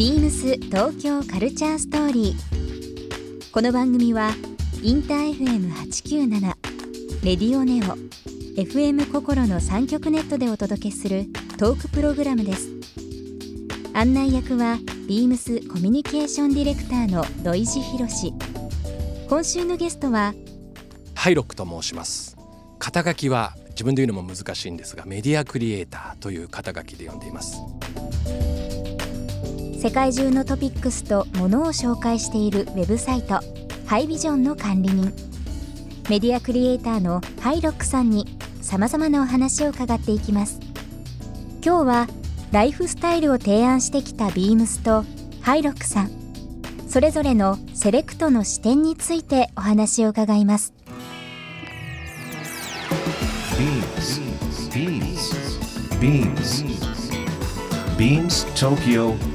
ビームス東京カルチャーストーリー。この番組はインター FM897 レディオネオ FM 心の三極ネットでお届けするトークプログラムです。案内役はビームスコミュニケーションディレクターの土井博志。今週のゲストはハイロックと申します肩書きは自分で言うのも難しいんですがメディアクリエイターという肩書きで呼んでいます世界中のトピックスとものを紹介しているウェブサイトハイビジョンの管理人。メディアクリエイターのハイロックさんにさまざまなお話を伺っていきます。今日はライフスタイルを提案してきたビームスとハイロックさん。それぞれのセレクトの視点についてお話を伺います。Beams. Beams. Beams. Tokyo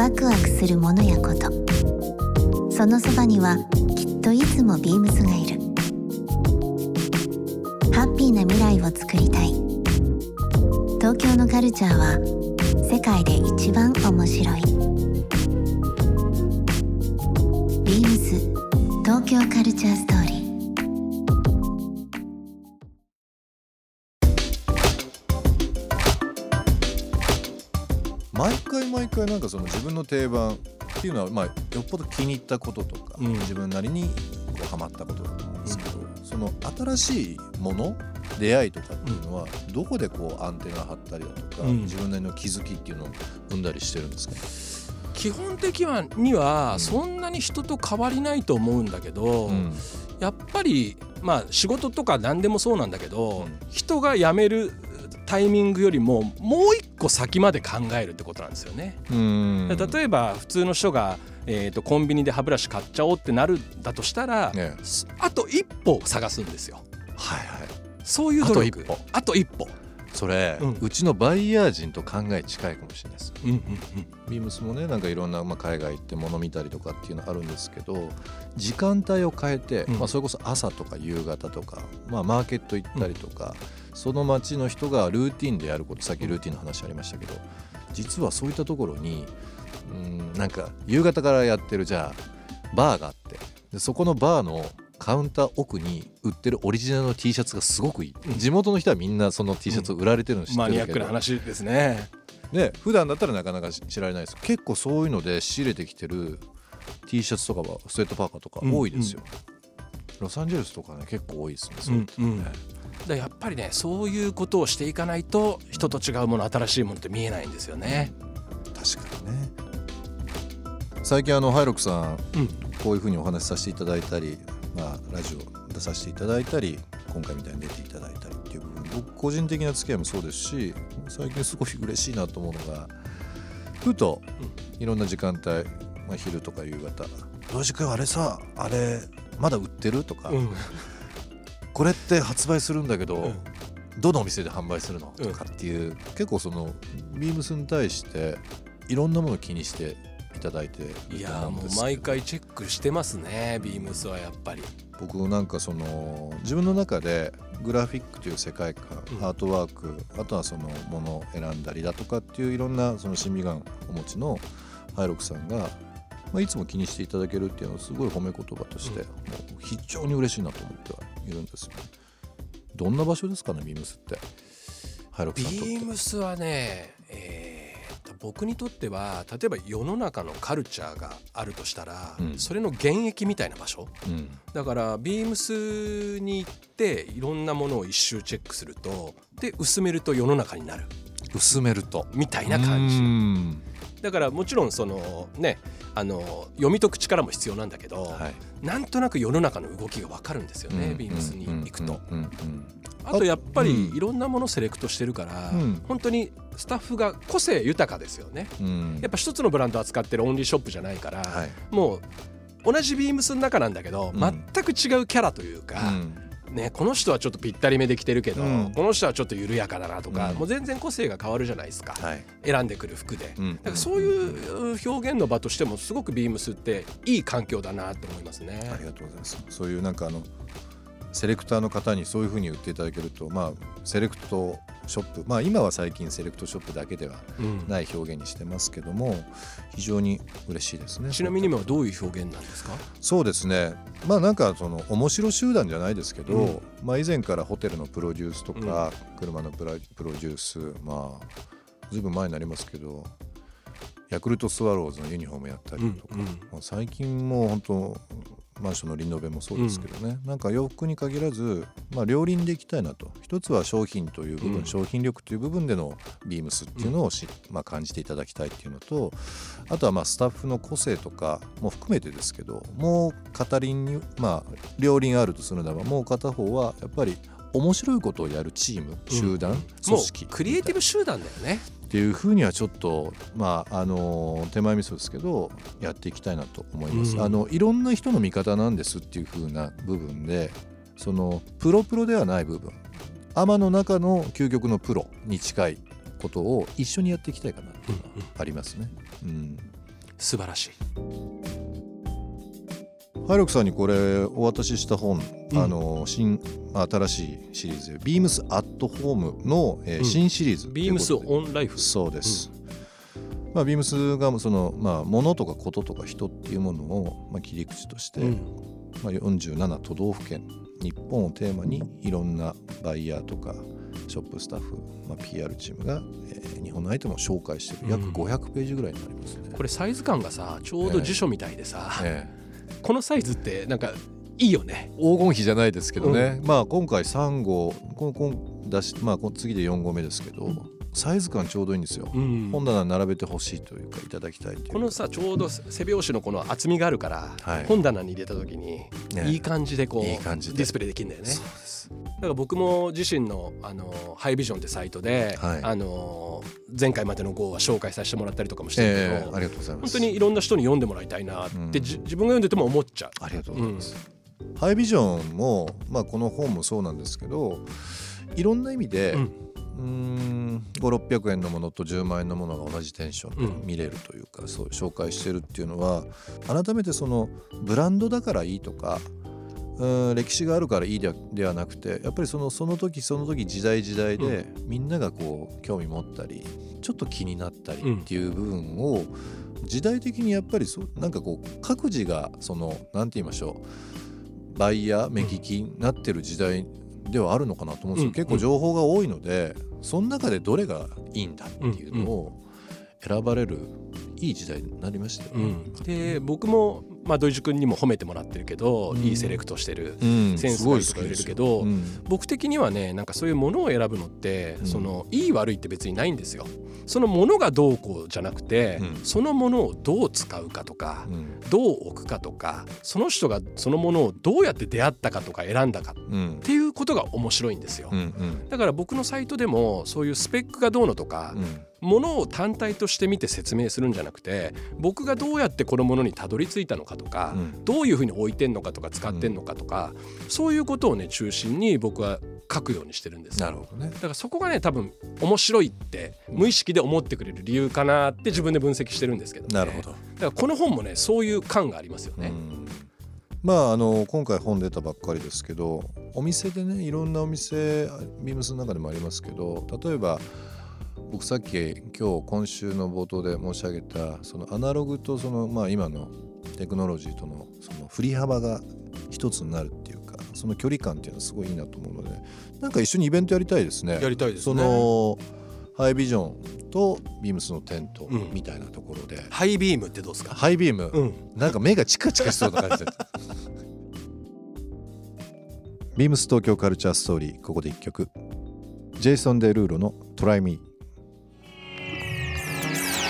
ワクワクするものやこと。そのそばにはきっといつもビームスがいる。ハッピーな未来を作りたい。東京のカルチャーは世界で一番面回なんかその自分の定番っていうのはまあよっぽど気に入ったこととか、うん。自分なりにこうハマったことだと思うんですけど、その新しいもの出会いとかっていうのはどこでこうアンテナ張ったりだとか、うん。自分なりの気づきっていうのを生んだりしてるんですか、基本的にはうん。そんなに人と変わりないと思うんだけど、うん。やっぱりまあ仕事とか何でもそうなんだけど、うん。人が辞めるタイミングよりももう一個先まで考えるってことなんですよね。うん。例えば普通の人が、えー、とコンビニで歯ブラシ買っちゃおうってなるんだとしたら、ね。すあと一歩探すんですよ。はいはい。そういう努力。あと一歩。あと一歩。それ、ううんちのバイヤー人と考え近いかもしれないですうんうん。ビームスもねなんかいろんな、まあ、海外行って物見たりとかっていうのあるんですけど時間帯を変えて、うん。まあ、それこそ朝とか夕方とか、まあ、マーケット行ったりとか、その街の人がルーティンでやることさっきルーティンの話ありましたけど実はそういったところにうんなんか夕方からやってるじゃあバーがあってでそこのバーのカウンター奥に売ってるオリジナルの T シャツがすごくいい、うん。地元の人はみんなその T シャツを売られてるの知ってマニアッるけど、クな話ですね。ね普段だったらなかなか知られないです。結構そういうので仕入れてきてる T シャツとかはスウェットパーカーとか多いですよ、ロサンゼルスとかね結構多いですねそういうのね。うんうんだやっぱりねそういうことをしていかないと人と違うもの新しいものって見えないんですよね。確かにね。最近あのハイロックさんうん。こういうふうにお話しさせていただいたり、まあ、ラジオ出させていただいたり今回みたいに出ていただいたりっていう部分僕個人的な付き合いもそうですし最近すごい嬉しいなと思うのがふといろんな時間帯、まあ、昼とか夕方「どうし君あれさあれまだ売ってる?」とか、うんこれって発売するんだけど、うん。どのお店で販売するの？うん。とかっていう、結構そのビームスに対していろんなものを気にしていただいていやもう毎回チェックしてますねビームスはやっぱり。僕なんかその自分の中でグラフィックという世界観、うん。アートワークあとはそのものを選んだりだとかっていういろんなその審美眼をお持ちのハイロックさんが、まあ、いつも気にしていただけるっていうのはすごい褒め言葉として、非常に嬉しいなと思ってはいるんですよね。どんな場所ですかねビームスって。ハイロックビさんにとって。ームスはね、えーと僕にとっては例えば世の中のカルチャーがあるとしたら、うん。それの原液みたいな場所。うん。だからビームスに行っていろんなものを一周チェックするとで薄めると世の中になる。薄めると。みたいな感じ。うん。だからもちろんそのねあの読み解く力も必要なんだけど、はい。なんとなく世の中の動きが分かるんですよね、うんビームスに行くと。あとやっぱりうん。いろんなものセレクトしてるから、うん。本当にスタッフが個性豊かですよね。うん。やっぱ一つのブランド扱ってるオンリーショップじゃないから、はい。もう同じビームスの中なんだけど、うん。全く違うキャラというか、うんね、この人はちょっとぴったりめできてるけど、うん。この人はちょっと緩やかだなとか、うん。もう全然個性が変わるじゃないですか、はい。選んでくる服で。うん。だからそういう表現の場としてもすごくビームスっていい環境だなと思いますね。あ。りがとうございます。そういうなんかあのセレクターの方にそういうふうに言っていただけるとまあセレクトショップまあ今は最近セレクトショップだけではうん。ない表現にしてますけども非常に嬉しいですねちなみに今はどういう表現なんですか？そうですね。まあなんかその面白集団じゃないですけど、うん。まあ以前からホテルのプロデュースとか、車のプロデュースまあずいぶん前になりますけどヤクルトスワローズのユニフォームやったりとか、うんうん。まあ最近も本当マンションのリノベもそうですけどね、なんか洋服に限らず、まあ、両輪でいきたいなと。一つは商品という部分、うん。商品力という部分でのビームスっていうのをし、まあ、感じていただきたいっていうのとあとはまあスタッフの個性とかも含めてですけどもう片輪にまあ両輪あるとするならばもう片方はやっぱり面白いことをやるチーム集団、も組織。うクリエイティブ集団だよね。っていうふうにはちょっとまああの手前味噌ですけどやっていきたいなと思います、うんあのいろんな人の味方なんですっていうふうな部分でそのプロプロではない部分。アマの中の究極のプロに近いことを一緒にやっていきたいかなっていうのはありますね、うん、素晴らしい。ハイロクさんにこれお渡しした本、うん。あの新新しいシリーズで「ビームスアットホームの、えーうん。新シリーズ。ビームスオンライフ。そうです、まあ、ビームスがその、まあ、物とかこととか人っていうものを、まあ、切り口として、うん。まあ、47都道府県日本をテーマにいろんなバイヤーとかショップスタッフ、まあ、PR チームが、えー日本のアイテムを紹介している。約うん。500ページぐらいになりますね。これサイズ感がさちょうど辞書みたいでさ、えこのサイズってなんかいいよね。え黄金比じゃないですけどね、まあ今回3号ここ出し、まあ、こ次で4号目ですけどサイズ感ちょうどいいんですよ。うん。本棚に並べてほしいというかいただきたいこのさちょうど背拍子のこの厚みがあるから、はい。本棚に入れた時にね。いい感じでこういい感じで。ディスプレイできるんだよね。そうです。だから僕も自身のあのハイビジョンってサイトで、はい。あの前回までの号は紹介させてもらったりとかもしてるけど、ええありがとうございます。本当にいろんな人に読んでもらいたいなって、うん。じ自分が読んでても思っちゃう。ありがとうございます、ハイビジョンも、まあ、この本もそうなんですけどいろんな意味で、うんうーん5600円のものと10万円のものが同じテンションうん。で見れるというか、そう紹介してるっていうのは改めてそのブランドだからいいとかうーん歴史があるからいいではではなくてやっぱりそのその時その時時代時代で、みんながこう興味持ったりちょっと気になったりっていう部分を、時代的にやっぱりそうなんかこう各自がそのなんて言いましょうバイヤー目利きになってる時代ではあるのかなと思うんですよ、うん。結構情報が多いのでその中でどれがいいんだっていうのを選ばれるいい時代になりましたよね。うん、で僕も、まあ、土井地君にも褒めてもらってるけど、うん。いいセレクトしてる、うん。センスがいいとか言るけどうん。僕的にはねなんかそういうものを選ぶのって、うん。そのいい悪いって別にないんですよ。そのものがどうこうじゃなくて、うん。そのものをどう使うかとか、うん。どう置くかとかその人がそのものをどうやって出会ったかとか選んだかっうんていうことが面白いんですよ。だから僕のサイトでもそういうスペックがどうのとか、うんものを単体として見て説明するんじゃなくて僕がどうやってこのものにたどり着いたのかとか、うん。どういうふうに置いてんのかとか使ってんのかとか、そういうことをね中心に僕は書くようにしてるんです。よなるほどね。だからそこがね多分面白いって無意識で思ってくれる理由かなって自分で分析してるんですけど、ね、なるほど。だからこの本もねそういう感がありますよね。うん。まああの今回本出たばっかりですけどお店でねいろんなお店ビームスの中でもありますけど例えば僕さっき今日今週の冒頭で申し上げたそのアナログとその、まあ、今のテクノロジーとのその振り幅が一つになるっていうかその距離感っていうのはすごいいいなと思うのでなんか一緒にイベントやりたいですね。やりたいですそね。のハイビジョンとビームスのテントうんみたいなところで、ハイビームってどうですか、ハイビーム、うん、なんか目がチカチカしそうな感じでビームス東京カルチャーストーリーここで一曲。ジェイソン・デルーロの「Try Me」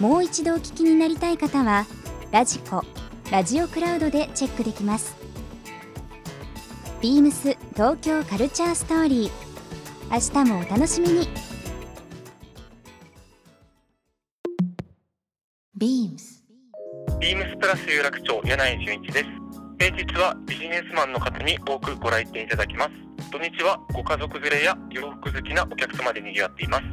もう一度お聞きになりたい方はラジコラジオクラウドでチェックできますビームス東京カルチャーストーリー明日もお楽しみに beams ビームスプラス有楽町柳井純一です。平日はビジネスマンの方に多くご来店いただきます。土日はご家族連れや洋服好きなお客様で賑わっています。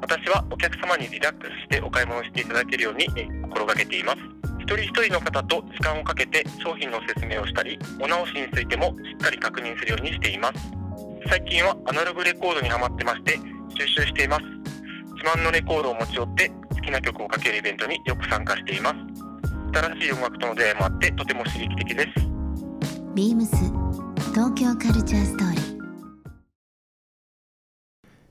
私はお客様にリラックスしてお買い物していただけるようにえ心がけています。一人一人の方と時間をかけて商品の説明をしたり、お直しについてもしっかり確認するようにしています。最近はアナログレコードにハマってまして収集しています。自慢のレコードを持ち寄って好きな曲をかけるイベントによく参加しています。新しい音楽との出会いもあってとても刺激的です。ビームス東京カルチャーストーリー